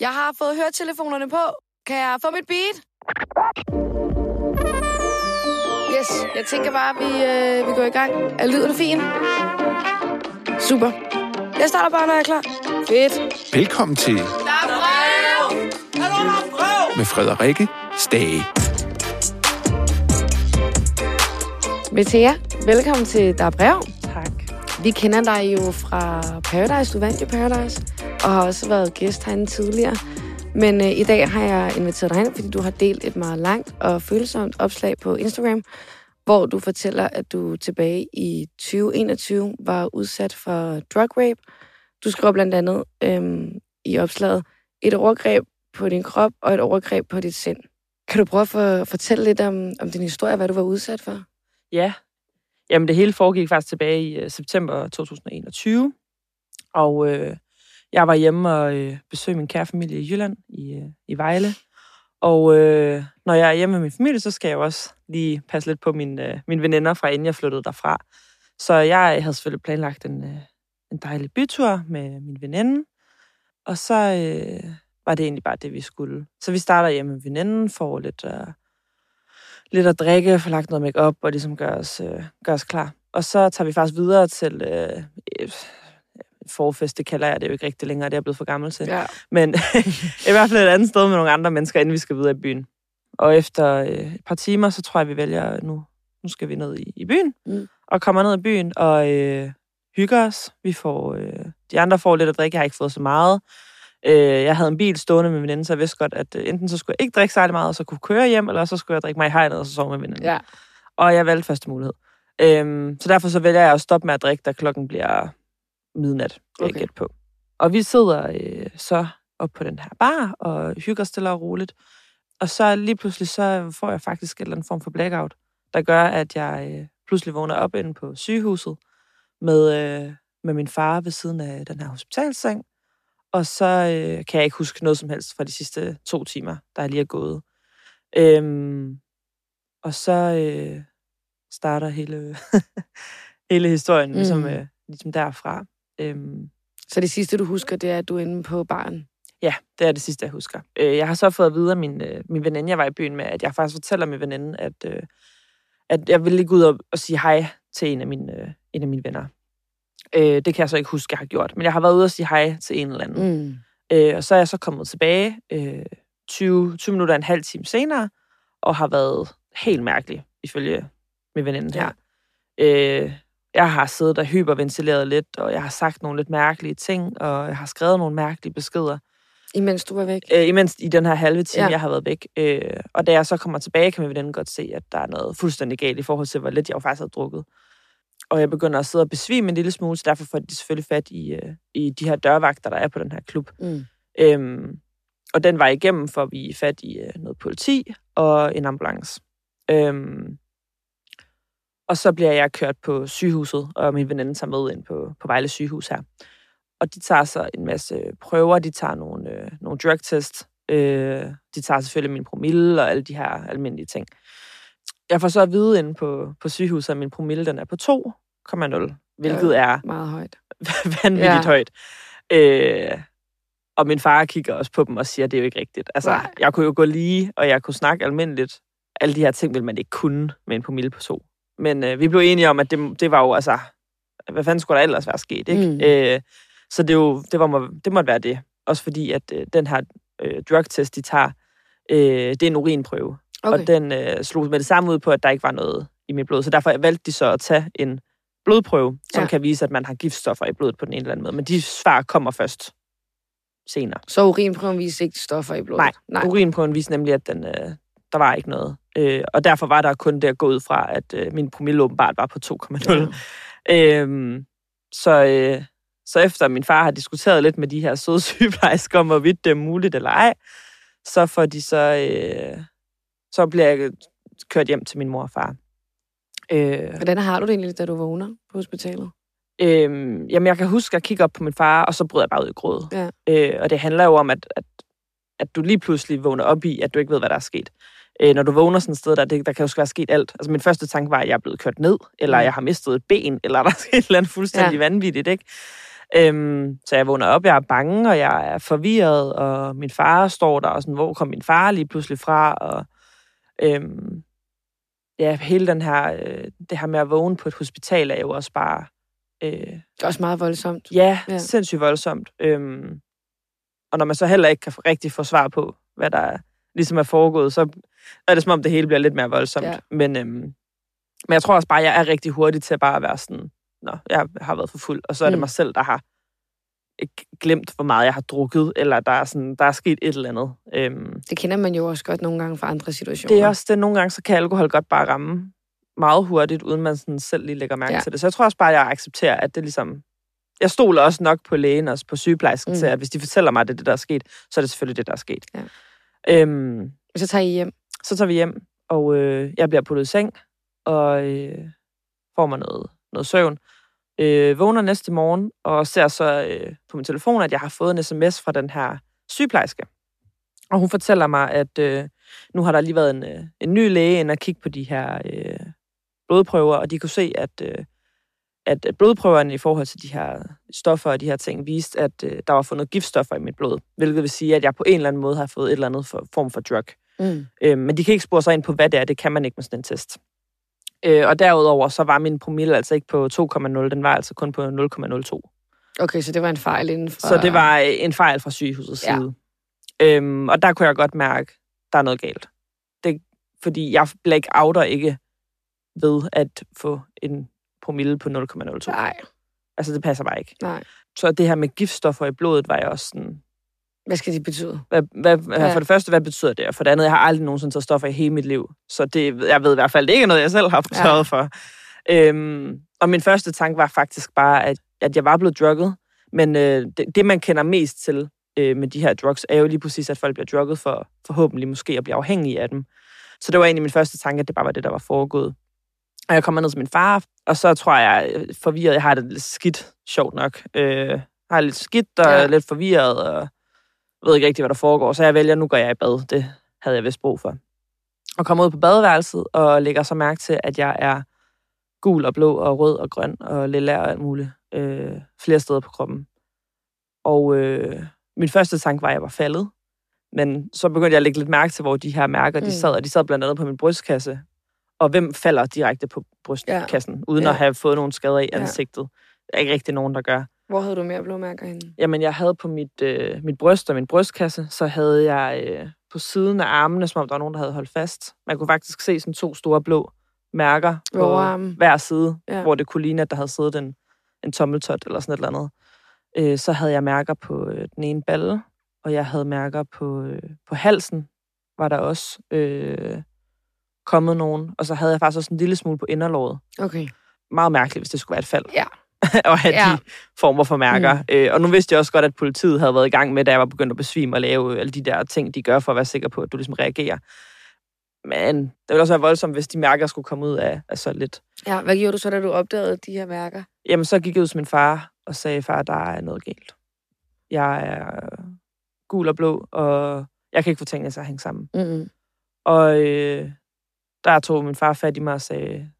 Jeg har fået høretelefonerne på. Kan jeg få mit beat? Yes, jeg tænker bare, at vi, øh, vi går i gang. Er lyden fin? Super. Jeg starter bare, når jeg er klar. Fedt. Velkommen til Der er brev! med Frederikke Stage. Betea, velkommen til Der er brev. Tak. Vi kender dig jo fra Paradise. Du vandt jo Paradise, og har også været gæst herinde tidligere. Men øh, i dag har jeg inviteret dig ind, fordi du har delt et meget langt og følsomt opslag på Instagram, hvor du fortæller, at du tilbage i 2021 var udsat for drug rape. Du skriver blandt andet øhm, i opslaget, et overgreb på din krop og et overgreb på dit sind. Kan du prøve at for, fortælle lidt om, om din historie, hvad du var udsat for? Ja. Jamen, det hele foregik faktisk tilbage i uh, september 2021. Og øh, jeg var hjemme og øh, besøgte min kære familie i Jylland, i, øh, i Vejle. Og øh, når jeg er hjemme med min familie, så skal jeg jo også lige passe lidt på mine, øh, mine veninder fra inden jeg flyttede derfra. Så jeg havde selvfølgelig planlagt en, øh, en dejlig bytur med min veninde. Og så øh, var det egentlig bare det, vi skulle. Så vi starter hjemme med veninden, får lidt, øh, lidt at drikke, får lagt noget makeup og ligesom gør os, øh, gør os klar. Og så tager vi faktisk videre til øh, forfest, det kalder jeg det jo ikke rigtig længere, det er blevet for gammel til. Ja. Men i hvert fald et andet sted med nogle andre mennesker, inden vi skal videre i byen. Og efter øh, et par timer, så tror jeg, vi vælger, nu, nu skal vi ned i, i byen. Mm. Og kommer ned i byen og øh, hygger os. Vi får, øh, de andre får lidt at drikke, jeg har ikke fået så meget. Øh, jeg havde en bil stående med veninden, så jeg vidste godt, at øh, enten så skulle jeg ikke drikke særlig meget, og så kunne køre hjem, eller så skulle jeg drikke mig i hegnet, og så sove med veninden. Ja. Og jeg valgte første mulighed. Øhm, så derfor så vælger jeg at stoppe med at drikke, da klokken bliver midnat, vil jeg Okay. gætte på. Og vi sidder øh, så op på den her bar og hygger stille og roligt. Og så lige pludselig så får jeg faktisk en eller anden form for blackout, der gør, at jeg øh, pludselig vågner op inde på sygehuset med, øh, med min far ved siden af den her hospitalseng. Og så øh, kan jeg ikke huske noget som helst fra de sidste to timer, der er lige er gået. Øhm, og så øh, starter hele, hele historien ligesom, Mm. øh, ligesom derfra. Øhm, Så det sidste, du husker, det er, at du er inde på baren. Ja, det er det sidste, jeg husker. Øh, jeg har så fået at vide af min, øh, min veninde, jeg var i byen med, at jeg faktisk fortæller min veninde, at, øh, at jeg ville gå ud og, og sige hej til en af mine, øh, en af mine venner. Øh, det kan jeg så ikke huske, jeg har gjort. Men jeg har været ude og sige hej til en eller anden. Mm. Øh, og så er jeg så kommet tilbage øh, 20, 20 minutter og en halv time senere, og har været helt mærkelig, ifølge min veninde her. Øh, jeg har siddet og hyperventileret lidt, og jeg har sagt nogle lidt mærkelige ting, og jeg har skrevet nogle mærkelige beskeder. Imens du var væk. Øh, imens i den her halve time, Ja. jeg har været væk. Øh, og da jeg så kommer tilbage, kan min veninde godt se, at der er noget fuldstændig galt i forhold til, hvor lidt jeg jo faktisk har drukket. Og jeg begynder at sidde og besvime en lille smule, så derfor får de selvfølgelig fat i, øh, i de her dørvagter, der er på den her klub. Mm. Øhm, og den var igennem, for vi fat i øh, noget politi og en ambulance. Øhm, og så bliver jeg kørt på sygehuset, og min veninde tager med ind på, på Vejle sygehus her. Og de tager så en masse prøver, de tager nogle, øh, nogle drugtest, øh, de tager selvfølgelig min promille og alle de her almindelige ting. Jeg får så at vide inde på, på sygehuset, at min promille den er på 2,0, hvilket er Meget højt. vanvittigt Ja. højt. Øh, og min far kigger også på dem og siger, at det er jo ikke rigtigt. Altså, Nej. Jeg kunne jo gå lige, og jeg kunne snakke almindeligt. Alle de her ting vil man ikke kunne med en promille på to. Men øh, vi blev enige om, at det, det var jo, altså, hvad fanden skulle der ellers være sket, ikke? Mm. Øh, så det, er jo, det, var, må- det måtte være det. Også fordi, at øh, den her øh, drugtest, de tager, øh, det er en urinprøve. Okay. Og den øh, slog med det samme ud på, at der ikke var noget i mit blod. Så derfor valgte de så at tage en blodprøve, som Ja. kan vise, at man har giftstoffer i blodet på den ene eller anden måde. Men de svar kommer først senere. Så urinprøven viser ikke stoffer i blodet? Nej, Nej. urinprøven viste nemlig, at den, øh, der var ikke noget. Øh, og derfor var der kun det at gå ud fra, at øh, min promille åbenbart var på 2,0. Ja. Øhm, så, øh, så efter min far har diskuteret lidt med de her søde sygeplejersker om, hvorvidt det er muligt eller ej, så får de så, øh, så bliver jeg kørt hjem til min mor og far. Øh, Hvordan har du det egentlig, da du vågner på hospitalet? Øhm, jamen, jeg kan huske at kigge op på min far, og så bryder jeg bare ud i gråd. Ja. Øh, og det handler jo om, at, at, at du lige pludselig vågner op i, at du ikke ved, hvad der er sket. Øh, når du vågner sådan et sted, der, det, der kan jo være sket alt. Altså, min første tanke var, at jeg er blevet kørt ned, eller Mm. jeg har mistet et ben, eller der er et eller andet fuldstændig Ja. vanvittigt, ikke? Øhm, så jeg vågner op, jeg er bange, og jeg er forvirret, og min far står der, og sådan, hvor kom min far lige pludselig fra? Og, øhm, ja, hele den her, øh, det her med at vågne på et hospital er jo også bare... Øh, Det er også meget voldsomt. ja, Ja. sindssygt voldsomt. Øhm, og når man så heller ikke kan rigtig få svar på, hvad der ligesom er foregået, så er det som om, det hele bliver lidt mere voldsomt. Ja. Men, øhm, men jeg tror også bare, jeg er rigtig hurtig til at bare være sådan, Nå, jeg har været for fuld, og så er det Mm. mig selv, der har glemt, hvor meget jeg har drukket, eller der er, sådan, der er sket et eller andet. Øhm, Det kender man jo også godt nogle gange fra andre situationer. det er også det, nogle gange, så kan alkohol godt bare ramme meget hurtigt, uden man sådan selv lige lægger mærke Ja. til det. Så jeg tror også bare, at jeg accepterer, at det ligesom... Jeg stoler også nok på lægen og på sygeplejersken mm. til, at hvis de fortæller mig, at det er det, der er sket, så er det selvfølgelig det, der er sket. Ja. Øhm, Så tager I hjem så tager vi hjem, og øh, jeg bliver puttet i seng, og øh, får mig noget, noget søvn. Øh, vågner næste morgen, og ser så øh, på min telefon, at jeg har fået en sms fra den her sygeplejerske. Og hun fortæller mig, at øh, nu har der lige været en, øh, en ny læge ind og kigge på de her øh, blodprøver, og de kunne se, at, øh, at at blodprøverne i forhold til de her stoffer og de her ting viste, at øh, der var fundet giftstoffer i mit blod, hvilket vil sige, at jeg på en eller anden måde har fået et eller andet for, form for drug. Mm. Øh, men de kan ikke spore sig ind på, hvad det er. Det kan man ikke med sådan en test. Øh, og derudover, så var min promille altså ikke på 2,0. Den var altså kun på 0,02. Okay, så det var en fejl inden for... Så det var øh, en fejl fra sygehusets Ja. side. Øhm, og der kunne jeg godt mærke, der er noget galt. Det, fordi jeg blackouter ikke ved at få en promille på 0,02. Nej, Altså, det passer bare ikke. nej. Så det her med giftstoffer i blodet var jeg også sådan... Hvad skal de betyde? Hvad, hvad, Ja. ja. For det første, hvad betyder det? Og for det andet, jeg har aldrig nogensinde taget stoffer i hele mit liv. Så det, jeg ved i hvert fald, det ikke er noget, jeg selv har Ja. sørget for. Øhm, og min første tanke var faktisk bare, at, at jeg var blevet drugget. Men øh, det, det, man kender mest til øh, med de her drugs, er jo lige præcis, at folk bliver drugget for forhåbentlig måske at blive afhængige af dem. Så det var egentlig min første tanke, at det bare var det, der var foregået. Og jeg kommer ned til min far, og så tror jeg, øh, forvirret, jeg har det lidt skidt, sjovt nok. Øh, jeg har lidt skidt og Ja. ja. lidt forvirret, og ved ikke rigtig, hvad der foregår. Så jeg vælger, nu går jeg i bad. Det havde jeg vist brug for. Og kommer ud på badeværelset, og lægger så mærke til, at jeg er gul og blå og rød og grøn og lilla og alt muligt. Øh, flere steder på kroppen. Og øh, min første tanke var, at jeg var faldet. Men så begyndte jeg at lægge lidt mærke til, hvor de her mærker, Mm. de sad. Og de sad blandt andet på min brystkasse. Og hvem falder direkte på brystkassen, ja. uden Ja. at have fået nogle skader i Ja. ansigtet? Der er ikke rigtig nogen, der gør. Hvor havde du mere blåmærker henne? Jamen, jeg havde på mit, øh, mit bryst og min brystkasse, så havde jeg øh, på siden af armene, som om der var nogen, der havde holdt fast. Man kunne faktisk se sådan to store blå mærker på Overarmen. hver side, ja. hvor det kunne ligne, at der havde siddet en, en tommeltot eller sådan et eller andet. Øh, så havde jeg mærker på øh, den ene balle, og jeg havde mærker på, øh, på halsen, var der også øh, kommet nogen. Og så havde jeg faktisk også en lille smule på inderlåret. Okay. Meget mærkeligt, hvis det skulle være et fald. Ja. og have Ja. de former for mærker. Mm. Øh, og nu vidste jeg også godt, at politiet havde været i gang med, da jeg var begyndt at besvime og lave alle de der ting, de gør for at være sikker på, at du ligesom reagerer. Men det ville også være voldsomt, hvis de mærker skulle komme ud af, af så lidt. Ja, hvad gjorde du så, da du opdagede de her mærker? Jamen, så gik jeg ud til min far og sagde, far, der er noget galt. Jeg er gul og blå, og jeg kan ikke få tingene til at hænge sammen. Mm-hmm. Og øh, der tog min far fat i mig og sagde,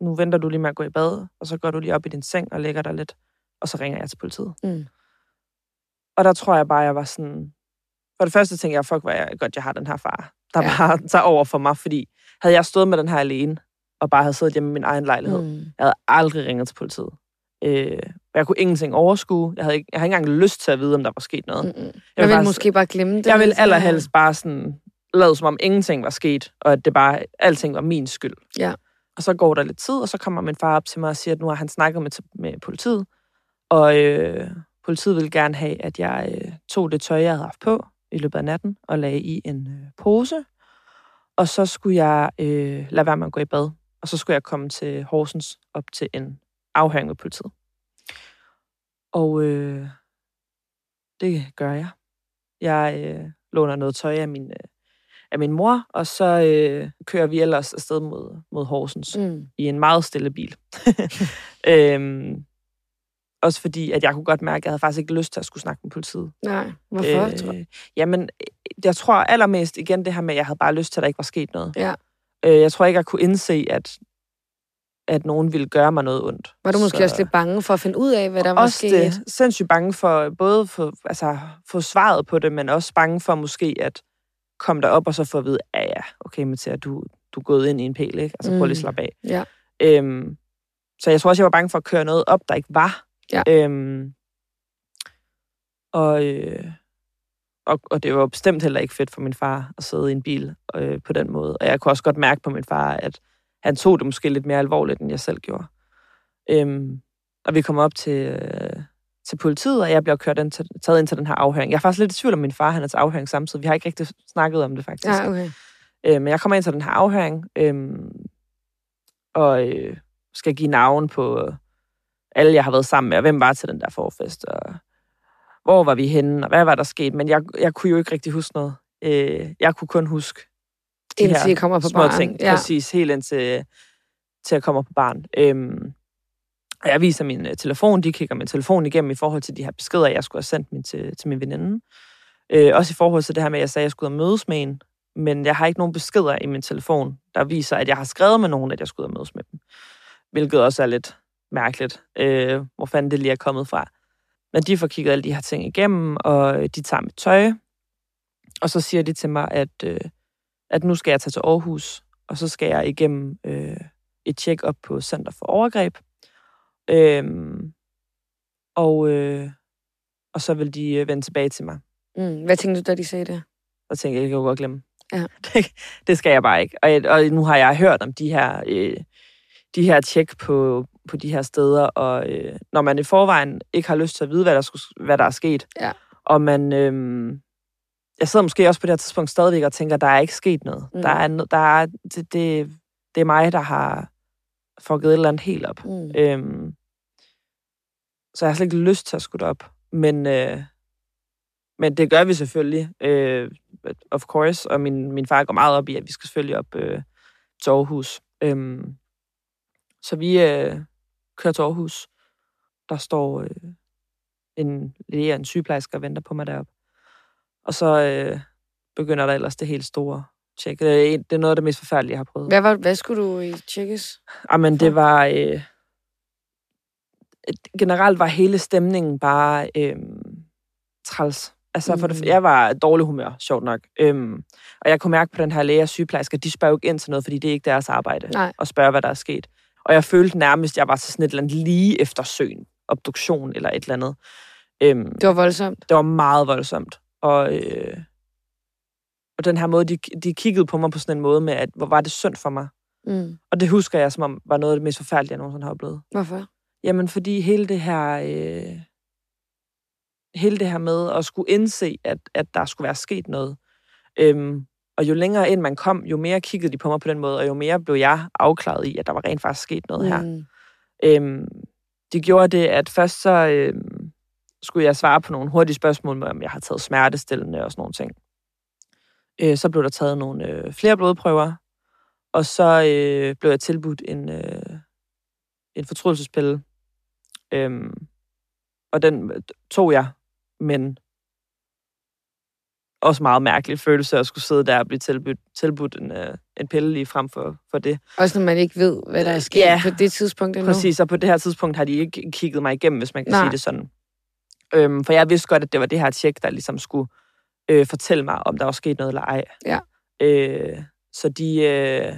nu venter du lige med at gå i bad, og så går du lige op i din seng og lægger dig lidt, og så ringer jeg til politiet. Mm. Og der tror jeg bare, jeg var sådan... For det første tænkte jeg, fuck, hvor jeg godt, jeg har den her far, der Ja. bare tager over for mig, fordi havde jeg stået med den her alene, og bare havde siddet hjemme i min egen lejlighed, mm. Jeg havde aldrig ringet til politiet. Øh, jeg kunne ingenting overskue. Jeg havde, ikke, jeg havde ikke engang lyst til at vide, om der var sket noget. Mm-mm. Jeg Jeg vil bare- måske bare glemme det. Jeg ville allerhelst bare sådan lade som om ingenting var sket, og at det bare, alting var min skyld. Ja. Og så går der lidt tid, og så kommer min far op til mig og siger, at nu har han snakket med, med politiet, og øh, politiet ville gerne have, at jeg øh, tog det tøj, jeg havde haft på i løbet af natten, og lagde i en øh, pose, og så skulle jeg øh, lade være med at gå i bad, og så skulle jeg komme til Horsens op til en afhøring med politiet. Og øh, det gør jeg. Jeg øh, låner noget tøj af min, øh, af min mor, og så øh, kører vi ellers afsted mod, mod Horsens Mm. i en meget stille bil. øhm, også fordi, at jeg kunne godt mærke, at jeg havde faktisk ikke lyst til at skulle snakke med politiet. Nej, hvorfor? Øh, tror Øh, jamen, jeg tror allermest igen det her med, at jeg havde bare lyst til, at der ikke var sket noget. Ja. Øh, jeg tror ikke, jeg kunne indse, at, at nogen ville gøre mig noget ondt. Var du måske Så- også lidt bange for at finde ud af, hvad der var også sket? det, sindssygt bange for både for, altså, få svaret på det, men også bange for måske at komme derop og så få at vide, ja ja, okay Mathia, du, du er gået ind i en pæl, ikke? Altså prøv lige at Mm. slappe af. Ja. Øhm, så jeg tror også, jeg var bange for at køre noget op, der ikke var. Ja. Øhm, og, øh, og, og det var bestemt heller ikke fedt for min far at sidde i en bil øh, på den måde. Og jeg kunne også godt mærke på min far, at han tog det måske lidt mere alvorligt, end jeg selv gjorde. Øhm, og vi kommer op til, øh, til politiet, og jeg bliver kørt ind til, taget ind til den her afhøring. Jeg er faktisk lidt i tvivl om min far, han er til afhøring samtidig. Vi har ikke rigtig snakket om det, faktisk. Ja, okay. Øh, men jeg kommer ind til den her afhøring, øh, og øh, skal give navn på alle, jeg har været sammen med, og hvem var til den der forfest, og hvor var vi henne, og hvad var der sket. Men jeg, jeg kunne jo ikke rigtig huske noget. Øh, jeg kunne kun huske de Indtil her I kommer på små baren. ting. Ja. Præcis, helt indtil til jeg kommer på barn. Øhm, og jeg viser min øh, telefon, de kigger min telefon igennem i forhold til de her beskeder, jeg skulle have sendt min til, til min veninde. Øh, også i forhold til det her med, at jeg sagde, at jeg skulle ud og mødes med en. Men jeg har ikke nogen beskeder i min telefon, der viser, at jeg har skrevet med nogen, at jeg skulle ud og mødes med dem. Hvilket også er lidt mærkeligt, øh, hvor fanden det lige er kommet fra. Men de får kigget alle de her ting igennem, og de tager mit tøj. Og så siger de til mig, at, øh, at nu skal jeg tage til Aarhus, og så skal jeg igennem øh, et tjek-up på Center for Overgreb. Øhm, og, øh, og så vil de øh, vende tilbage til mig. Mm. Hvad tænkte du, da de sagde det? Og tænkte jeg, det kan jeg jo godt glemme. Ja. Det, det skal jeg bare ikke. Og, og nu har jeg hørt om de her, øh, de her tjek på, på de her steder, og øh, når man i forvejen ikke har lyst til at vide, hvad der, skulle, hvad der er sket, Ja. og man... Øh, jeg sidder måske også på det her tidspunkt stadigvæk og tænker, der er ikke sket noget. Mm. Der er, der er, det, det, det er mig, der har fucket et eller andet helt op. Mm. Øhm, så jeg har slet ikke lyst til at skulle op. Men, øh, men det gør vi selvfølgelig, øh, of course. Og min, min far går meget op i, at vi skal selvfølgelig op øh, til Aarhus. Øhm, så vi øh, kører til Aarhus. Der står øh, en læge og en sygeplejerske og venter på mig deroppe. Og så øh, begynder der ellers det helt store tjek. Det er, en- det er noget af det mest forfærdelige, jeg har prøvet. Hvad, var, hvad skulle du i tjekkes? Jamen, det var... Øh, generelt var hele stemningen bare øh, træls. Altså, for det, jeg var dårlig humør, sjovt nok. Øhm, og jeg kunne mærke på den her læge og sygeplejerske, at de spørger jo ikke ind til noget, fordi det er ikke deres arbejde Nej. at spørge, hvad der er sket. Og jeg følte nærmest, at jeg var til sådan et eller andet lige eftersøgen, obduktion eller et eller andet. Øhm, Det var voldsomt. det var meget voldsomt. Og, øh, og den her måde, de, de kiggede på mig på sådan en måde med, at hvor var det synd for mig. Mm. Og det husker jeg, som om var noget af det mest forfærdelige, jeg nogensinde har oplevet. Hvorfor? Jamen, fordi hele det her... Øh, hele det her med at skulle indse, at, at der skulle være sket noget. Øhm, og jo længere ind man kom, jo mere kiggede de på mig på den måde, og jo mere blev jeg afklaret i, at der var rent faktisk sket noget her. Mm. Øhm, det gjorde det, at først så øhm, skulle jeg svare på nogle hurtige spørgsmål med, om jeg har taget smertestillende og sådan nogle ting. Øh, så blev der taget nogle øh, flere blodprøver, og så øh, blev jeg tilbudt en, øh, en fortrydelsespille. Øhm, og den tog jeg, men også meget mærkelig følelse at skulle sidde der og blive tilbudt, tilbudt en, øh, en pille lige frem for, for det. Også når man ikke ved, hvad der er sket Ja. på det tidspunkt endnu. Præcis, og på det her tidspunkt har de ikke kigget mig igennem, hvis man kan Nej. Sige det sådan. Øhm, for jeg vidste godt, at det var det her tjek, der ligesom skulle øh, fortælle mig, om der var sket noget eller ej. Ja. Øh, så de, øh,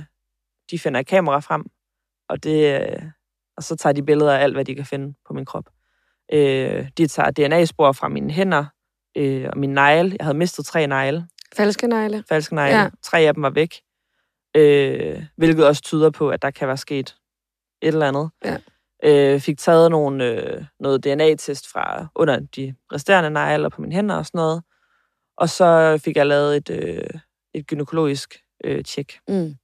de finder et kamera frem, og, det, øh, og så tager de billeder af alt, hvad de kan finde på min krop. Øh, de tager DNA-spor fra mine hænder øh, og min negle. Jeg havde mistet tre negle, Falske negle. falske negle. Ja. Tre af dem var væk. Øh, hvilket også tyder på, at der kan være sket et eller andet. Ja. Øh, fik taget nogle, øh, noget DNA-test fra under de resterende negle på mine hænder og sådan noget. Og så fik jeg lavet et, øh, et gynækologisk øh, tjek. Mm.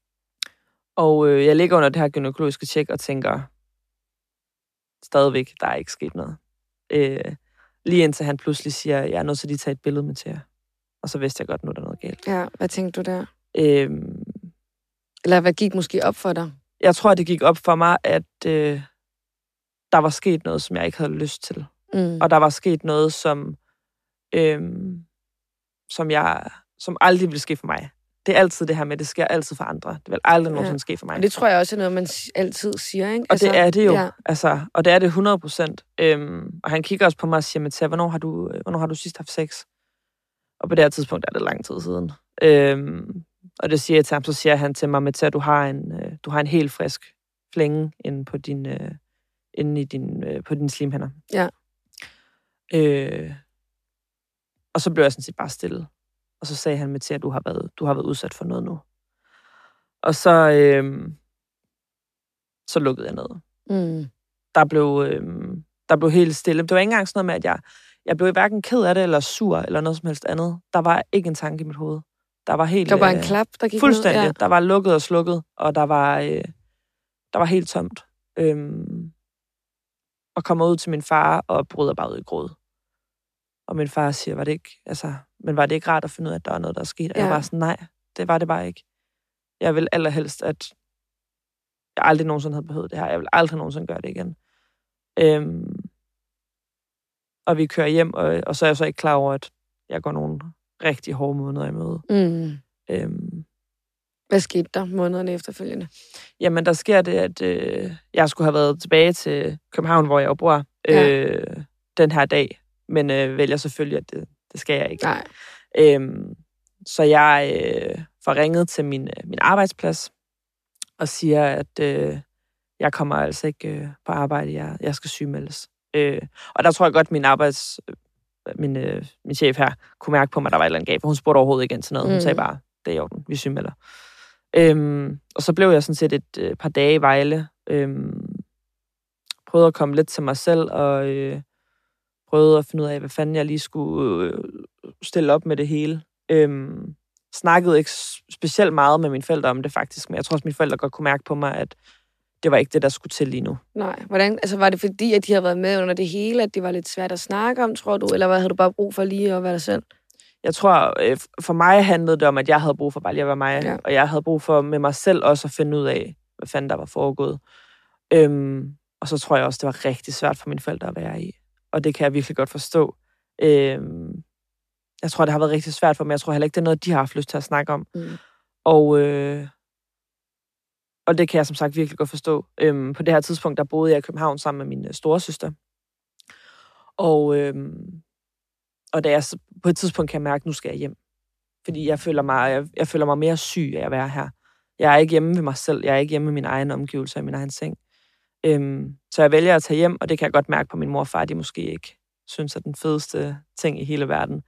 Og øh, jeg ligger under det her gynækologiske tjek og tænker, stadigvæk, der er ikke sket noget. Øh, lige indtil han pludselig siger, jeg er nødt til at lige tage et billede med til jer. Og så vidste jeg godt, nu er der noget galt. Ja, hvad tænkte du der? Øh, Eller hvad gik måske op for dig? jeg tror, det gik op for mig, at øh, der var sket noget, som jeg ikke havde lyst til. Mm. Og der var sket noget, som, øh, som, jeg, som aldrig ville ske for mig. Det er altid det her med, at det sker altid for andre. Det vil aldrig nogensinde Ja. ske for mig. Og det tror jeg også er noget, man altid siger, ikke? Og det er det jo. Ja. Altså, og det er det 100 procent. Øhm, og han kigger også på mig og siger, Mathia, hvornår har du, øh, hvornår har du sidst haft sex? Og på det her tidspunkt er det lang tid siden. Øhm, og det siger jeg til ham, så siger han til mig, Mathia, du har en, øh, du har en helt frisk flænge inde på din, øh, inde i din, øh, på dine slimhænder. Ja. Øh, og så blev jeg sådan set bare stille. Og så sagde han, Mathia, du har været, du har været udsat for noget nu. Og så, øh, så lukkede jeg ned Mm. der blev, øhm, der blev helt stille. Det var ikke engang sådan noget med, at jeg, jeg blev hverken ked af det, eller sur, eller noget som helst andet. Der var ikke en tanke i mit hoved. Der var helt... Det var bare en øh, klap, der gik Fuldstændig. Ned. Ja. Der var lukket og slukket, og der var, øh, der var helt tomt. Øhm, og kommer ud til min far og bryder bare ud i gråd. Og min far siger, var det ikke, altså, men var det ikke rart at finde ud af, at der er noget, der er sket? Og Ja. jeg var sådan, nej, det var det bare ikke. Jeg vil allerhelst, at jeg aldrig nogensinde havde behøvet det her. Jeg vil aldrig nogensinde gøre det igen. Øhm, og vi kører hjem, og, og så er jeg så ikke klar over, at jeg går nogle rigtig hårde måneder i møde. Mm. Øhm, Hvad skete der månederne efterfølgende? Jamen, der sker det, at øh, jeg skulle have været tilbage til København, hvor jeg bor, Ja. øh, den her dag. Men øh, vælger selvfølgelig, at det, det skal jeg ikke. Nej. Øhm, så jeg øh, får ringet til min, øh, min arbejdsplads og siger, at øh, jeg kommer altså ikke øh, på arbejde. Jeg, jeg skal sygemeldes. Øh, og der tror jeg godt, min arbejds... øh, Min, øh, min chef her kunne mærke på mig, at der var et eller andet galt, for hun spurgte overhovedet ikke ind til noget. Hun Mm. sagde bare, det er i orden, vi sygemelder. Øhm, og så blev jeg sådan set et øh, par dage i Vejle. Øhm, prøvede at komme lidt til mig selv, og øh, prøvede at finde ud af, hvad fanden jeg lige skulle øh, stille op med det hele. Øhm, snakkede ikke specielt meget med mine forældre om det faktisk, men jeg tror også, mine forældre godt kunne mærke på mig, at det var ikke det, der skulle til lige nu. Nej. Hvordan, altså, var det fordi, at de har været med under det hele, at det var lidt svært at snakke om, tror du? Eller hvad, havde du bare brug for lige at være dig selv? Jeg tror, øh, for mig handlede det om, at jeg havde brug for bare lige at være mig, ja. og jeg havde brug for med mig selv også at finde ud af, hvad fanden der var foregået. Øhm, og så tror jeg også, det var rigtig svært for mine forældre at være i. Og det kan jeg virkelig godt forstå. Øhm, jeg tror, det har været rigtig svært for dem. Jeg tror heller ikke, det er noget, de har haft lyst til at snakke om. Mm. Og, øh, og det kan jeg som sagt virkelig godt forstå. Øhm, på det her tidspunkt, der boede jeg i København sammen med min øh, storesøster. Og, øhm, og da jeg på et tidspunkt kan jeg mærke, at nu skal jeg hjem. Fordi jeg føler mig, jeg, jeg føler mig mere syg af at være her. Jeg er ikke hjemme ved mig selv. Jeg er ikke hjemme med min egen omgivelser i min egen seng. Øhm, så jeg vælger at tage hjem, og det kan jeg godt mærke på min mor og far, de måske ikke synes er den fedeste ting i hele verden.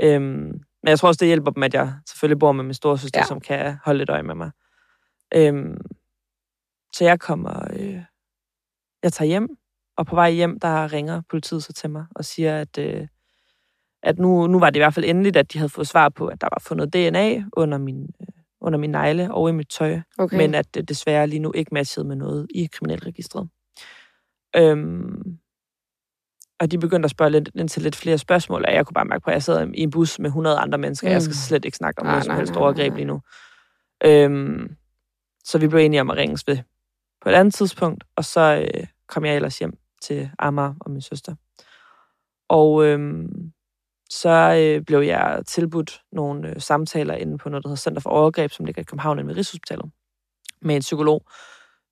Øhm, men jeg tror også, det hjælper dem, at jeg selvfølgelig bor med min storesøster, Ja. som kan holde lidt øje med mig. Øhm, så jeg kommer, øh, jeg tager hjem, og på vej hjem, der ringer politiet så til mig og siger, at, øh, at nu, nu var det i hvert fald endeligt, at de havde fået svar på, at der var fundet DNA under min, øh, under min negle og i mit tøj, Okay. men at det desværre lige nu ikke matchede med noget i kriminalregistret. Øhm, og de begyndte at spørge lidt ind til lidt flere spørgsmål, og jeg kunne bare mærke på, at jeg sad i en bus med 100 andre mennesker. Mm. Jeg skal Mm. slet ikke snakke om Nej, noget som helst nej, overgreb nej. lige nu. Øhm, så vi blev enige om at ringes ved på et andet tidspunkt, og så øh, kom jeg ellers hjem til Amager og min søster. Og øhm, så øh, blev jeg tilbudt nogle øh, samtaler inde på noget, der hedder Center for Overgreb, som ligger i København ved Rigshospitalet, med en psykolog,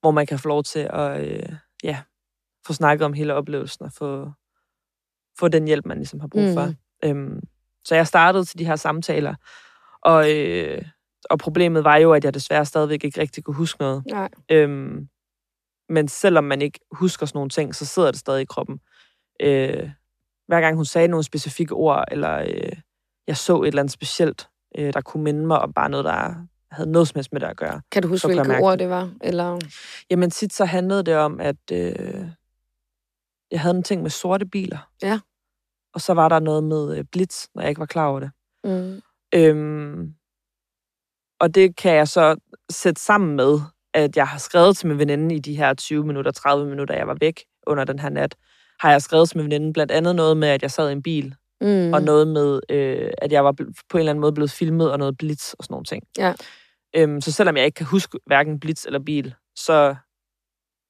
hvor man kan få lov til at øh, ja, få snakket om hele oplevelsen og få, få den hjælp, man ligesom har brug for. Mm. Øhm, så jeg startede til de her samtaler, og, øh, og problemet var jo, at jeg desværre stadigvæk ikke rigtig kunne huske noget. Nej. Øhm, men selvom man ikke husker sådan nogle ting, så sidder det stadig i kroppen. Øh, hver gang hun sagde nogle specifikke ord, eller øh, jeg så et eller andet specielt, øh, der kunne minde mig om bare noget, der havde noget som helst med det at gøre. Kan du huske, hvilke ord det. det var? Eller... Jamen tit så handlede det om, at øh, jeg havde en ting med sorte biler. Ja. Og så var der noget med øh, blitz, når jeg ikke var klar over det. Mm. Øhm, og det kan jeg så sætte sammen med, at jeg har skrevet til min veninde i de her 20 minutter, 30 minutter, jeg var væk under den her nat, har jeg skrevet til min veninde blandt andet noget med, at jeg sad i en bil, Mm. og noget med, øh, at jeg var på en eller anden måde blevet filmet, og noget blitz og sådan nogle ting. Ja. Øhm, så selvom jeg ikke kan huske hverken blitz eller bil, så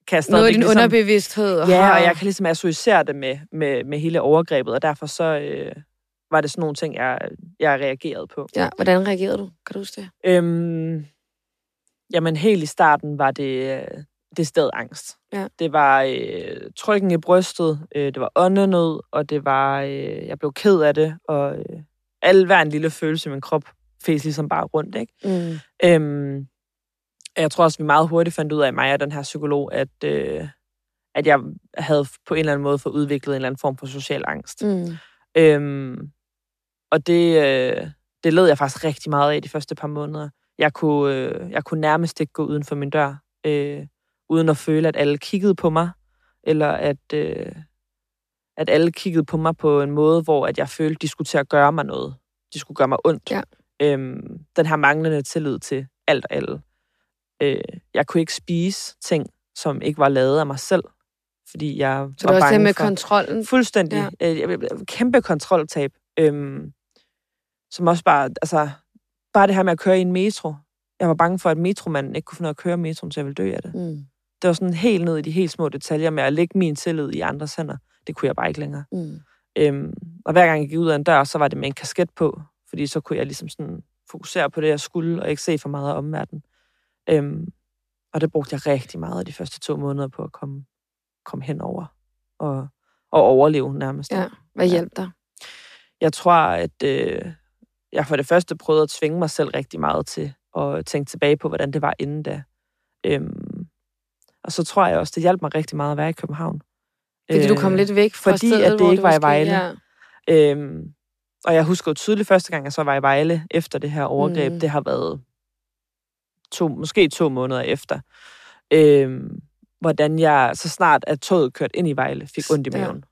kan jeg stadigvæk Noget af din ligesom... underbevidsthed. Ja, har- og jeg kan ligesom associere det med, med, med hele overgrebet, og derfor så øh, var det sådan nogle ting, jeg, jeg reagerede på. Ja, hvordan reagerede du? Kan du huske det? Øhm, jamen, helt i starten var det, øh, det sted angst. Ja. Det var øh, trykken i brystet, øh, det var åndenød, og det var, øh, jeg blev ked af det, og øh, alle hver en lille følelse i min krop fæs ligesom bare rundt, ikke? Mm. Øhm, jeg tror også, vi meget hurtigt fandt ud af, mig og den her psykolog, at, øh, at jeg havde på en eller anden måde fået udviklet en eller anden form for social angst. Mm. Øhm, og det, øh, det led jeg faktisk rigtig meget af de første par måneder. Jeg kunne, øh, jeg kunne nærmest ikke gå uden for min dør, øh, uden at føle, at alle kiggede på mig, eller at, øh, at alle kiggede på mig på en måde, hvor at jeg følte, de skulle til at gøre mig noget. De skulle gøre mig ondt. Ja. Øhm, den her manglende tillid til alt og alle. Øh, jeg kunne ikke spise ting, som ikke var lavet af mig selv, fordi jeg Så var det var bange med for... kontrollen. Fuldstændig. Ja. Øh, kæmpe kontroltab. Øhm, som også bare, altså, bare det her med at køre i en metro. Jeg var bange for, at metromanden ikke kunne finde ud af at køre metroen, så jeg ville dø af det. Mm. Det var sådan helt ned i de helt små detaljer med at lægge min tillid i andres hænder. Det kunne jeg bare ikke længere. Mm. Øhm, og hver gang jeg gik ud af en dør, så var det med en kasket på, fordi så kunne jeg ligesom sådan fokusere på det, jeg skulle, og ikke se for meget af omverdenen. Øhm, og det brugte jeg rigtig meget de første to måneder på at komme, komme henover og, og overleve nærmest. Ja. Hvad Ja. hjalp dig? Jeg tror, at øh, jeg for det første prøvede at tvinge mig selv rigtig meget til at tænke tilbage på, hvordan det var inden da. Øhm, og så tror jeg også, det hjalp mig rigtig meget at være i København. Fordi du kom lidt væk fra Øh, fordi stedet, at det ikke var i Vejle. Ja. Øhm, og jeg husker jo tydeligt første gang, jeg så var i Vejle efter det her overgreb. Mm. Det har været to, måske to måneder efter. Øhm, hvordan jeg så snart, at toget kørte ind i Vejle, fik ondt i Ja. maven.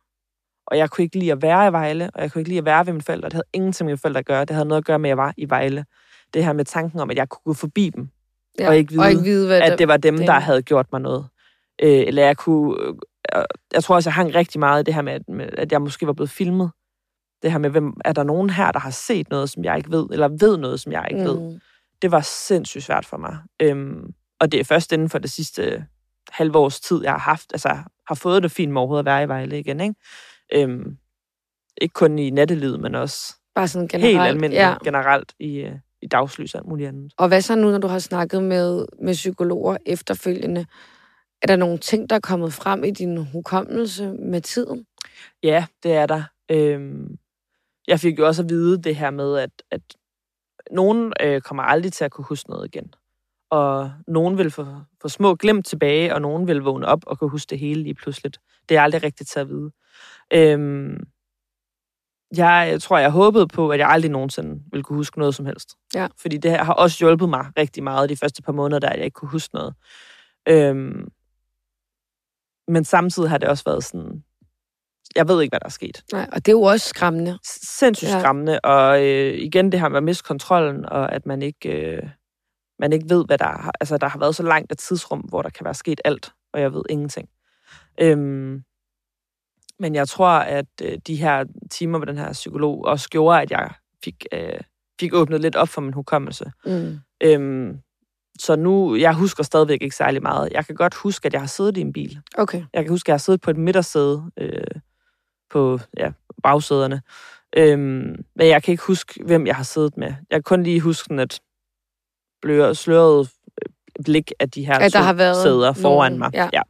Og jeg kunne ikke lide at være i Vejle, og jeg kunne ikke lide at være ved mine forældre. Det havde ingenting med mine forældre at gøre. Det havde noget at gøre med, at jeg var i Vejle. Det her med tanken om, at jeg kunne gå forbi dem, Ja. og ikke vide, og ikke vide hvad at det var dem, det- der havde gjort mig noget. Øh, eller jeg kunne... Øh, jeg tror også, jeg hang rigtig meget i det her med, at- med, at jeg måske var blevet filmet. Det her med, hvem, er der nogen her, der har set noget, som jeg ikke ved, eller ved noget, som jeg ikke mm. ved. Det var sindssygt svært for mig. Øhm, og det er først inden for det sidste halve års tid, jeg har haft, altså har fået det fint med overhovedet at være i Vejle igen, ikke? Øhm, ikke kun i nattelivet, men også Bare sådan generelt. helt almindeligt, Ja. ja. generelt i, øh, i dagslys og alt muligt andet. Og hvad så nu, når du har snakket med, med psykologer efterfølgende? Er der nogle ting, der er kommet frem i din hukommelse med tiden? Ja, det er der. Øhm, jeg fik jo også at vide det her med, at, at nogen øh, kommer aldrig til at kunne huske noget igen. Og nogen vil få, få små glimt tilbage, og nogen vil vågne op og kunne huske det hele lige pludseligt. Det er aldrig rigtigt til at vide. Øhm, jeg tror, jeg håbede på, at jeg aldrig nogensinde ville kunne huske noget som helst. Ja. Fordi det her har også hjulpet mig rigtig meget de første par måneder, der jeg ikke kunne huske noget. Øhm, men samtidig har det også været sådan, jeg ved ikke, hvad der er sket. Nej, og det er jo også skræmmende. Sindssygt Ja. ja. skræmmende, og øh, igen det her med at miste kontrollen, og at man ikke, øh, man ikke ved, hvad der har... Altså, der har været så langt et tidsrum, hvor der kan være sket alt, og jeg ved ingenting. Øhm, men jeg tror, at øh, de her timer med den her psykolog også gjorde, at jeg fik, øh, fik åbnet lidt op for min hukommelse. Mm. Øhm, så nu, jeg husker stadigvæk ikke særlig meget. Jeg kan godt huske, at jeg har siddet i en bil. Okay. Jeg kan huske, at jeg har siddet på et midtersæde øh, på ja, bagsæderne. Øhm, men jeg kan ikke huske, hvem jeg har siddet med. Jeg kan kun lige huske sådan et bløret, sløret øh, blik af de her At der har været sæder foran nogen, mig. ja.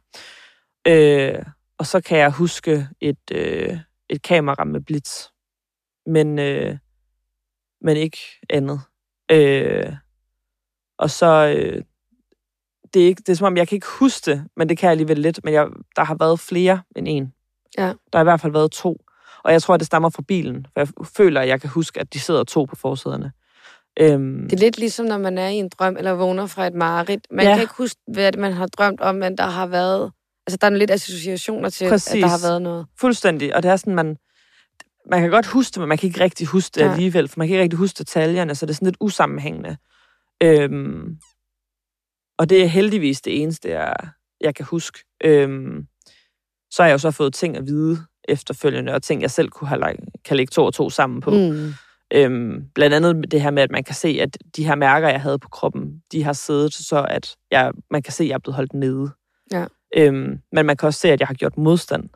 Ja. Øh, og så kan jeg huske et, øh, et kamera med blitz. Men, øh, men ikke andet. Øh, og så... Øh, det er, ikke, det er som om, jeg kan ikke huske det, men det kan jeg alligevel lidt. Men jeg, der har været flere end en. Ja. Der har i hvert fald været to. Og jeg tror, det stammer fra bilen. For jeg føler, at jeg kan huske, at de sidder to på forsæderne. Øhm, Det er lidt ligesom, når man er i en drøm, eller vågner fra et mareridt. Man Ja. kan ikke huske, hvad man har drømt om, men der har været... Altså, der er lidt associationer til, Præcis. at der har været noget. Fuldstændig. Og det er sådan, man, man kan godt huske det, men man kan ikke rigtig huske det Nej. alligevel, for man kan ikke rigtig huske detaljerne, så det er sådan lidt usammenhængende. Øhm, og det er heldigvis det eneste, jeg, jeg kan huske. Øhm, så har jeg jo så fået ting at vide efterfølgende, og ting, jeg selv kunne have lagt, kan lægge to og to sammen på. Mm. Øhm, blandt andet det her med, at man kan se, at de her mærker, jeg havde på kroppen, de har siddet så, at jeg, man kan se, at jeg er blevet holdt nede. Ja. Øhm, men man kan også se, at jeg har gjort modstand.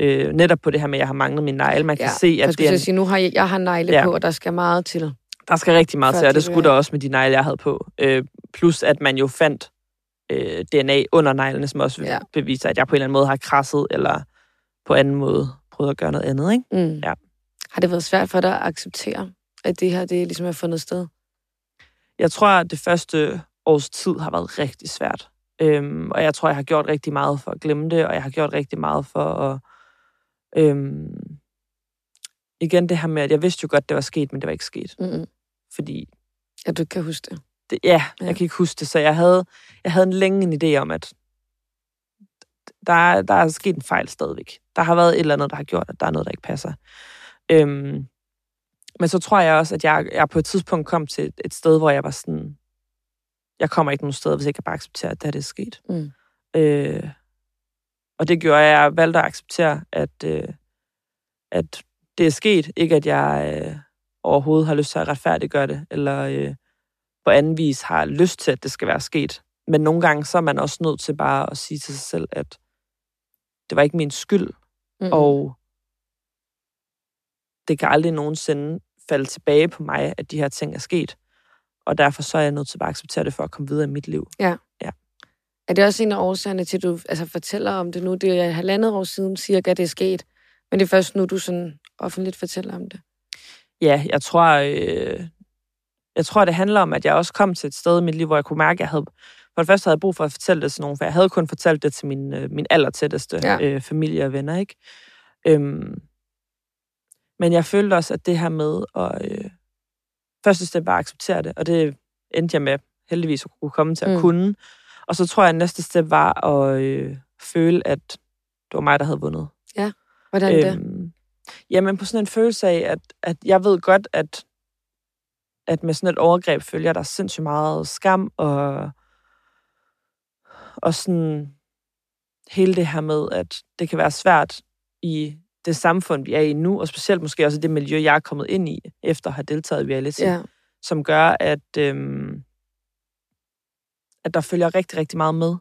Øh, netop på det her med, at jeg har manglet min negle. Man kan se, jeg at det er en, sige, nu har jeg, jeg har negle Ja. på, og der skal meget til. der skal rigtig meget til, og de det skulle der også med de negle, jeg havde på. Øh, plus at man jo fandt øh, DNA under neglene, som også Ja. ja. beviser, at jeg på en eller anden måde har krasset, eller på anden måde prøvet at gøre noget andet. Ikke? Mm. Ja. Har det været svært for dig at acceptere, at det her det ligesom er fundet sted? Jeg tror, at det første års tid har været rigtig svært. Øhm, og jeg tror, jeg har gjort rigtig meget for at glemme det, og jeg har gjort rigtig meget for at... Øhm, igen det her med, at jeg vidste jo godt, det var sket, men det var ikke sket. Mm-mm. Fordi, At du ikke kan huske det. det, ja, Ja. jeg kan ikke huske det, så jeg havde, jeg havde en længe en idé om, at der, er- der er sket en fejl stadigvæk. Der har været et eller andet, der har gjort, at der er noget, der ikke passer. Øhm, men så tror jeg også, at jeg, jeg på et tidspunkt kom til et, et sted, hvor jeg var sådan, jeg kommer ikke nogen steder, hvis jeg ikke bare accepterer, at det her det er sket. Mm. Øh, og det gjorde, at jeg valgte at acceptere, at, øh, at det er sket. Ikke at jeg øh, overhovedet har lyst til at retfærdiggøre det, eller øh, på anden vis har lyst til, at det skal være sket. Men nogle gange så er man også nødt til bare at sige til sig selv, at det var ikke min skyld, Mm-mm. og det kan aldrig nogensinde falde tilbage på mig, at de her ting er sket. Og derfor så er jeg nødt til bare at acceptere det for at komme videre i mit liv. Er det også en af årsagerne til, at du altså, fortæller om det nu? Det er halvandet år siden cirka, at det er sket. Men det er først nu, du sådan offentligt fortæller om det. Ja, jeg tror, øh, jeg tror, det handler om, at jeg også kom til et sted i mit liv, hvor jeg kunne mærke, at jeg havde, for det første havde jeg brug for at fortælle det til nogen, for jeg havde kun fortalt det til min, øh, min allertætteste Ja. ja. øh, familie og venner, ikke? Øhm, men jeg følte også, at det her med at øh, første step var at acceptere det, og det endte jeg med heldigvis at kunne komme til at Mm. kunne. Og så tror jeg, at næste step var at øh, føle, at det var mig, der havde vundet. Hvordan det? Øhm, jamen på sådan en følelse af, at, at jeg ved godt, at, at med sådan et overgreb følger der sindssygt meget skam og, og sådan hele det her med, at det kan være svært i det samfund, vi er i nu, og specielt måske også det miljø, jeg er kommet ind i, efter at have deltaget i reality, Ja. som gør, at, øhm, at der følger rigtig, rigtig meget med.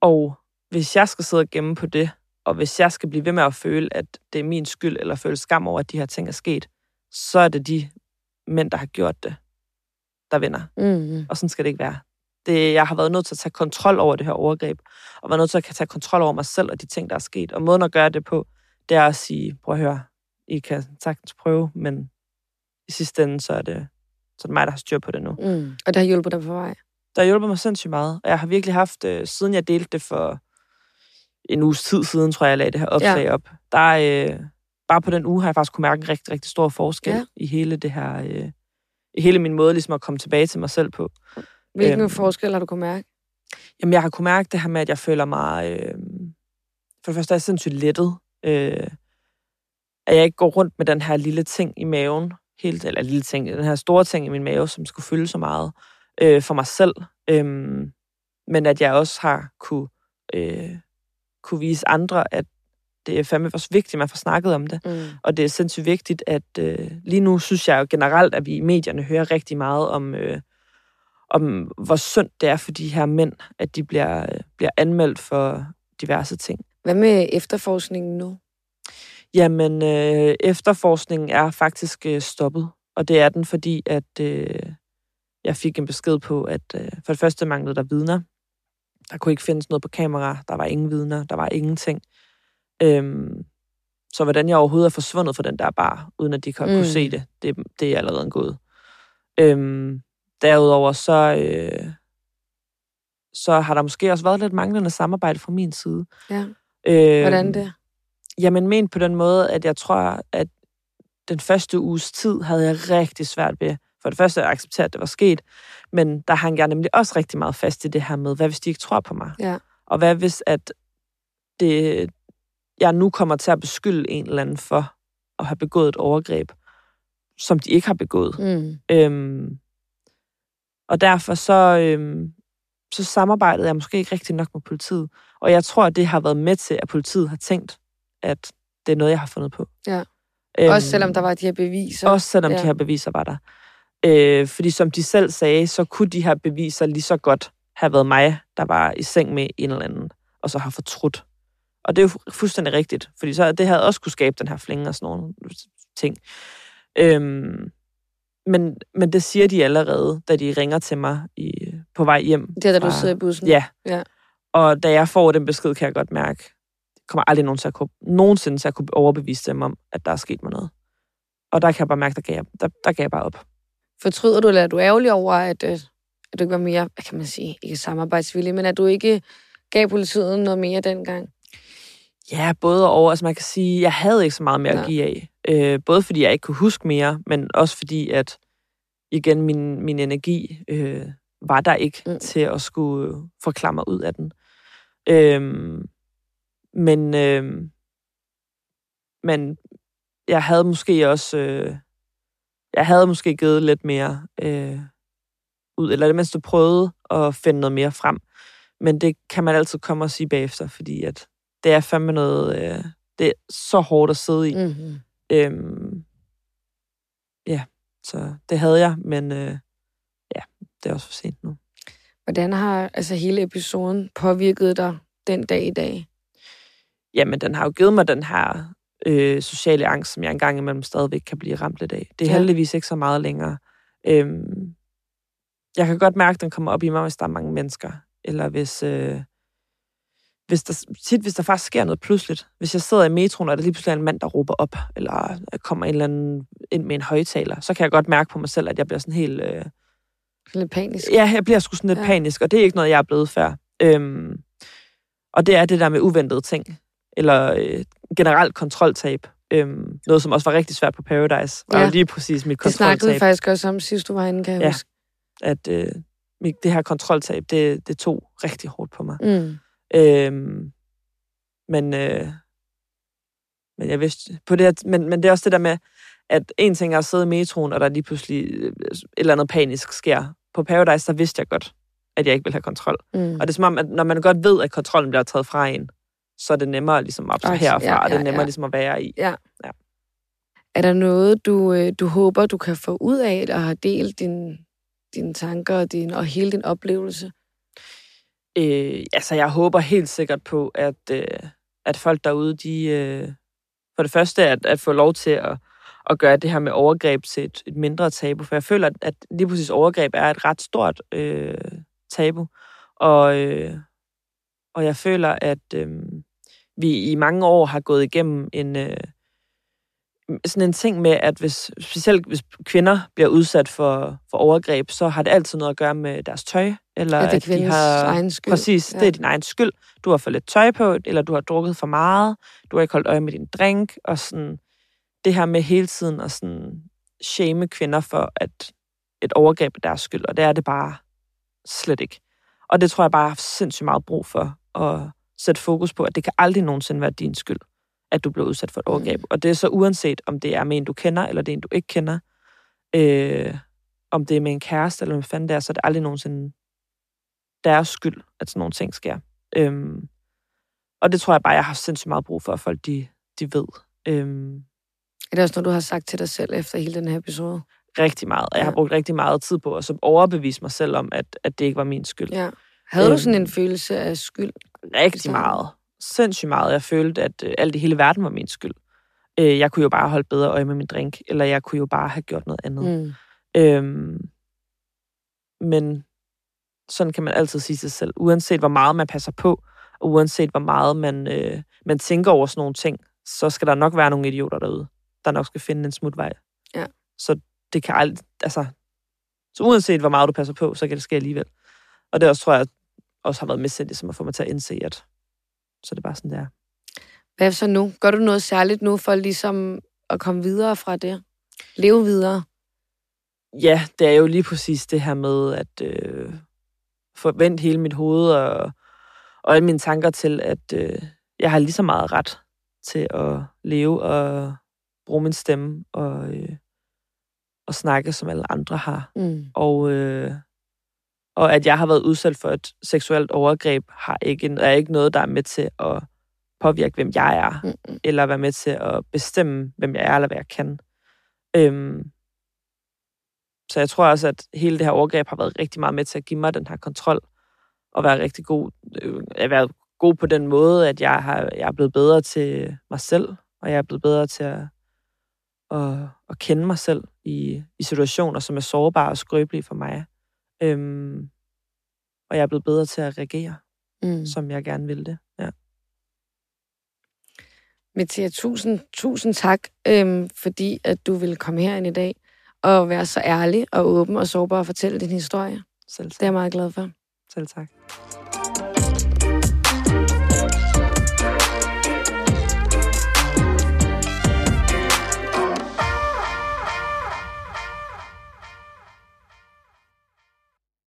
Og hvis jeg skal sidde og gemme på det, og hvis jeg skal blive ved med at føle, at det er min skyld, eller føle skam over, at de her ting er sket, så er det de mænd, der har gjort det, der vinder. Mm-hmm. Og sådan skal det ikke være. Det, jeg har været nødt til at tage kontrol over det her overgreb, og været nødt til at tage kontrol over mig selv og de ting, der er sket. Og måden at gøre det på, det er at sige, prøv at høre, I kan sagtens prøve, men i sidste ende, så er det, så er det mig, der har styr på det nu. Mm. Og det har hjulpet dig på vej. Der har hjulpet mig sindssygt meget. Og jeg har virkelig haft, øh, siden jeg delte det for en uges tid siden, tror jeg, jeg lagde det her opslag ja. op. Der er, øh, bare på den uge har jeg faktisk kunne mærke en rigtig, rigtig stor forskel ja. i hele det her, øh, i hele min måde ligesom at komme tilbage til mig selv på. Hvilken Øhm. forskel har du kunne mærke? Jamen, jeg har kunne mærke det her med, at jeg føler mig... Øh, for det første er jeg sindssygt lettet. Øh, at jeg ikke går rundt med den her lille ting i maven. Helt, eller lille ting, den her store ting i min mave, som skulle fylde så meget øh, for mig selv. Øh, men at jeg også har kunne, øh, kunne vise andre, at det er fandme også vigtigt, at man får snakket om det. Mm. Og det er sindssygt vigtigt, at øh, lige nu synes jeg jo generelt, at vi i medierne hører rigtig meget om, øh, om hvor synd det er for de her mænd, at de bliver, øh, bliver anmeldt for diverse ting. Hvad med efterforskningen nu? Jamen, øh, efterforskningen er faktisk øh, stoppet, og det er den, fordi at øh, jeg fik en besked på, at øh, for det første manglede der vidner. Der kunne ikke findes noget på kamera, der var ingen vidner, der var ingenting. Øhm, så hvordan jeg overhovedet er forsvundet fra den der bar, uden at de kan Mm. kunne se det, det, det er allerede en gåde. Øhm, derudover så, øh, så har der måske også været lidt manglende samarbejde fra min side. Ja. Øh, Hvordan det? Jamen, men på den måde, at jeg tror, at den første uges tid havde jeg rigtig svært ved. For det første at acceptere, at det var sket, men der hang jeg nemlig også rigtig meget fast i det her med, hvad hvis de ikke tror på mig? Ja. Og hvad hvis, at det, jeg nu kommer til at beskylde en eller anden for at have begået et overgreb, som de ikke har begået? Mm. Øhm, og derfor så, øhm, så samarbejdede jeg måske ikke rigtig nok med politiet. Og jeg tror, at det har været med til, at politiet har tænkt, at det er noget, jeg har fundet på. Ja. Øhm, Også selvom der var de her beviser. Også selvom Ja. de her beviser var der. Øh, fordi som de selv sagde, så kunne de her beviser lige så godt have været mig, der var i seng med en eller anden, og så har fortrudt. Og det er jo fuldstændig rigtigt, fordi så det havde også kunne skabe den her flænge og sådan nogle ting. Øhm, men, men det siger de allerede, da de ringer til mig i, på vej hjem. Det er, da du sidder i bussen. Ja. Ja. Og da jeg får den besked, kan jeg godt mærke, jeg kommer aldrig nogensinde til at kunne, nogensinde til at kunne overbevise dem om, at der er sket mig noget. Og der kan jeg bare mærke, der gav jeg, der, der gav jeg bare op. Fortryder du, eller er du ærgerlig over, at, øh, at du ikke var mere, hvad kan man sige, ikke samarbejdsvillig, men at du ikke gav politiet noget mere dengang? Ja, både og over. Altså man kan sige, jeg havde ikke så meget mere Ja. at give af. Øh, både fordi jeg ikke kunne huske mere, men også fordi, at igen, min, min energi øh, var der ikke Mm. til at skulle øh, forklare mig ud af den. Øhm, men, øh, men jeg havde måske også... Øh, jeg havde måske givet lidt mere øh, ud, eller det mindste prøvede at finde noget mere frem. Men det kan man altid komme og sige bagefter, fordi at det er fandme noget... Øh, det er så hårdt at sidde i. Mm. Mm-hmm. Øhm, ja, så det havde jeg, men øh, det er også for sent nu. Hvordan har altså, hele episoden påvirket dig den dag i dag? Jamen, den har jo givet mig den her øh, sociale angst, som jeg engang imellem stadigvæk kan blive ramt lidt af. Det er Ja. heldigvis ikke så meget længere. Øhm, jeg kan godt mærke, at den kommer op i mig, hvis der er mange mennesker. Eller hvis, øh, hvis der, tit, hvis der faktisk sker noget pludseligt. Hvis jeg sidder i metroen, og der lige pludselig er en mand, der råber op, eller der kommer en eller anden ind med en højtaler, så kan jeg godt mærke på mig selv, at jeg bliver sådan helt... Øh, Lidt panisk? Ja, jeg bliver sgu sådan lidt Ja. panisk, og det er ikke noget, jeg er blevet før. Øhm, og det er det der med uventede ting, eller øh, generelt kontroltab. Øhm, noget, som også var rigtig svært på Paradise, var Ja. lige præcis mit Det snakkede kontroltab. faktisk også om, sidst du var inde, kan jeg Ja. huske. At øh, det her kontroltab, det, det tog rigtig hårdt på mig. Mm. Øhm, men, øh, men jeg vidste på det her, men, men det er også det der med, at en ting er at sidde i metroen, og der lige pludselig øh, et eller andet panisk sker. På Paradise, der vidste jeg godt, at jeg ikke vil have kontrol. Mm. Og det er som om, at når man godt ved, at kontrollen bliver taget fra en, så er det nemmere ligesom at abstrahere Ej, fra, ja, og det er ja, nemmere ja. ligesom at være i. Er der noget, du, øh, du håber, du kan få ud af at have delt din, dine tanker og, din, og hele din oplevelse? Øh, altså, jeg håber helt sikkert på, at, øh, at folk derude, de øh, for det første, at, at få lov til at, at gøre det her med overgreb til et, et mindre tabu, for jeg føler, at, at lige præcis overgreb er et ret stort øh, tabu, og, øh, og jeg føler, at øh, vi i mange år har gået igennem en... Øh, sådan en ting med, at hvis, specielt hvis kvinder bliver udsat for, for overgreb, så har det altid noget at gøre med deres tøj, eller Er det at de har... egen skyld? Præcis, Ja. det er din egen skyld. Du har for lidt tøj på, eller du har drukket for meget, du har ikke holdt øje med din drink, og sådan det her med hele tiden at sådan shame kvinder for, at et overgreb er deres skyld, og det er det bare slet ikke. Og det tror jeg bare har sindssygt meget brug for, at sætte fokus på, at det kan aldrig nogensinde være din skyld, at du bliver udsat for et Mm. overgreb. Og det er så uanset, om det er med en, du kender, eller det er en, du ikke kender. Øh, om det er med en kæreste, eller hvad fanden det er, så er det aldrig nogensinde deres skyld, at sådan nogle ting sker. Øhm, og det tror jeg bare, jeg har sindssygt meget brug for, at folk de, de ved. Øhm, Er det også noget, du har sagt til dig selv efter hele den her episode? rigtig meget. Jeg har Ja. brugt rigtig meget tid på at så overbevise mig selv om, at, at det ikke var min skyld. Ja. Havde du sådan Øhm. en følelse af skyld? Rigtig meget. Sindssygt meget. Jeg følte, at øh, alt i hele verden var min skyld. Øh, jeg kunne jo bare holde bedre øje med min drink, eller jeg kunne jo bare have gjort noget andet. Mm. Øhm, men sådan kan man altid sige sig selv. Uanset hvor meget man passer på, og uanset hvor meget man, øh, man tænker over sådan nogle ting, så skal der nok være nogle idioter derude, der nok skal finde en smutvej. Ja. Så det kan aldrig, altså, så uanset hvor meget du passer på, så kan det ske alligevel. Og det også, tror jeg, også har været det, som at få mig til at indse, at så er det bare sådan, det er. Hvad så nu? Gør du noget særligt nu for ligesom at komme videre fra det? Leve videre? Ja, det er jo lige præcis det her med at øh, få vendt hele mit hoved og, og alle mine tanker til, at øh, jeg har lige så meget ret til at leve og bruge min stemme og, øh, og snakke, som alle andre har. Mm. Og, øh, og at jeg har været udsat for et seksuelt overgreb, har ikke, er ikke noget, der er med til at påvirke, hvem jeg er, Mm. eller være med til at bestemme, hvem jeg er, eller hvad jeg kan. Øhm, så jeg tror også, at hele det her overgreb har været rigtig meget med til at give mig den her kontrol, og være rigtig god, øh, at være god på den måde, at jeg, har, jeg er blevet bedre til mig selv, og jeg er blevet bedre til at, at, at kende mig selv i, i situationer, som er sårbare og skrøbelige for mig. Øhm, og jeg er blevet bedre til at reagere, mm. som jeg gerne vil det. Ja. Mathias, tusind, tusind tak, øhm, fordi at du ville komme herind i dag og være så ærlig og åben og sårbar og fortælle din historie. Selv tak. Det er jeg meget glad for. Selv tak.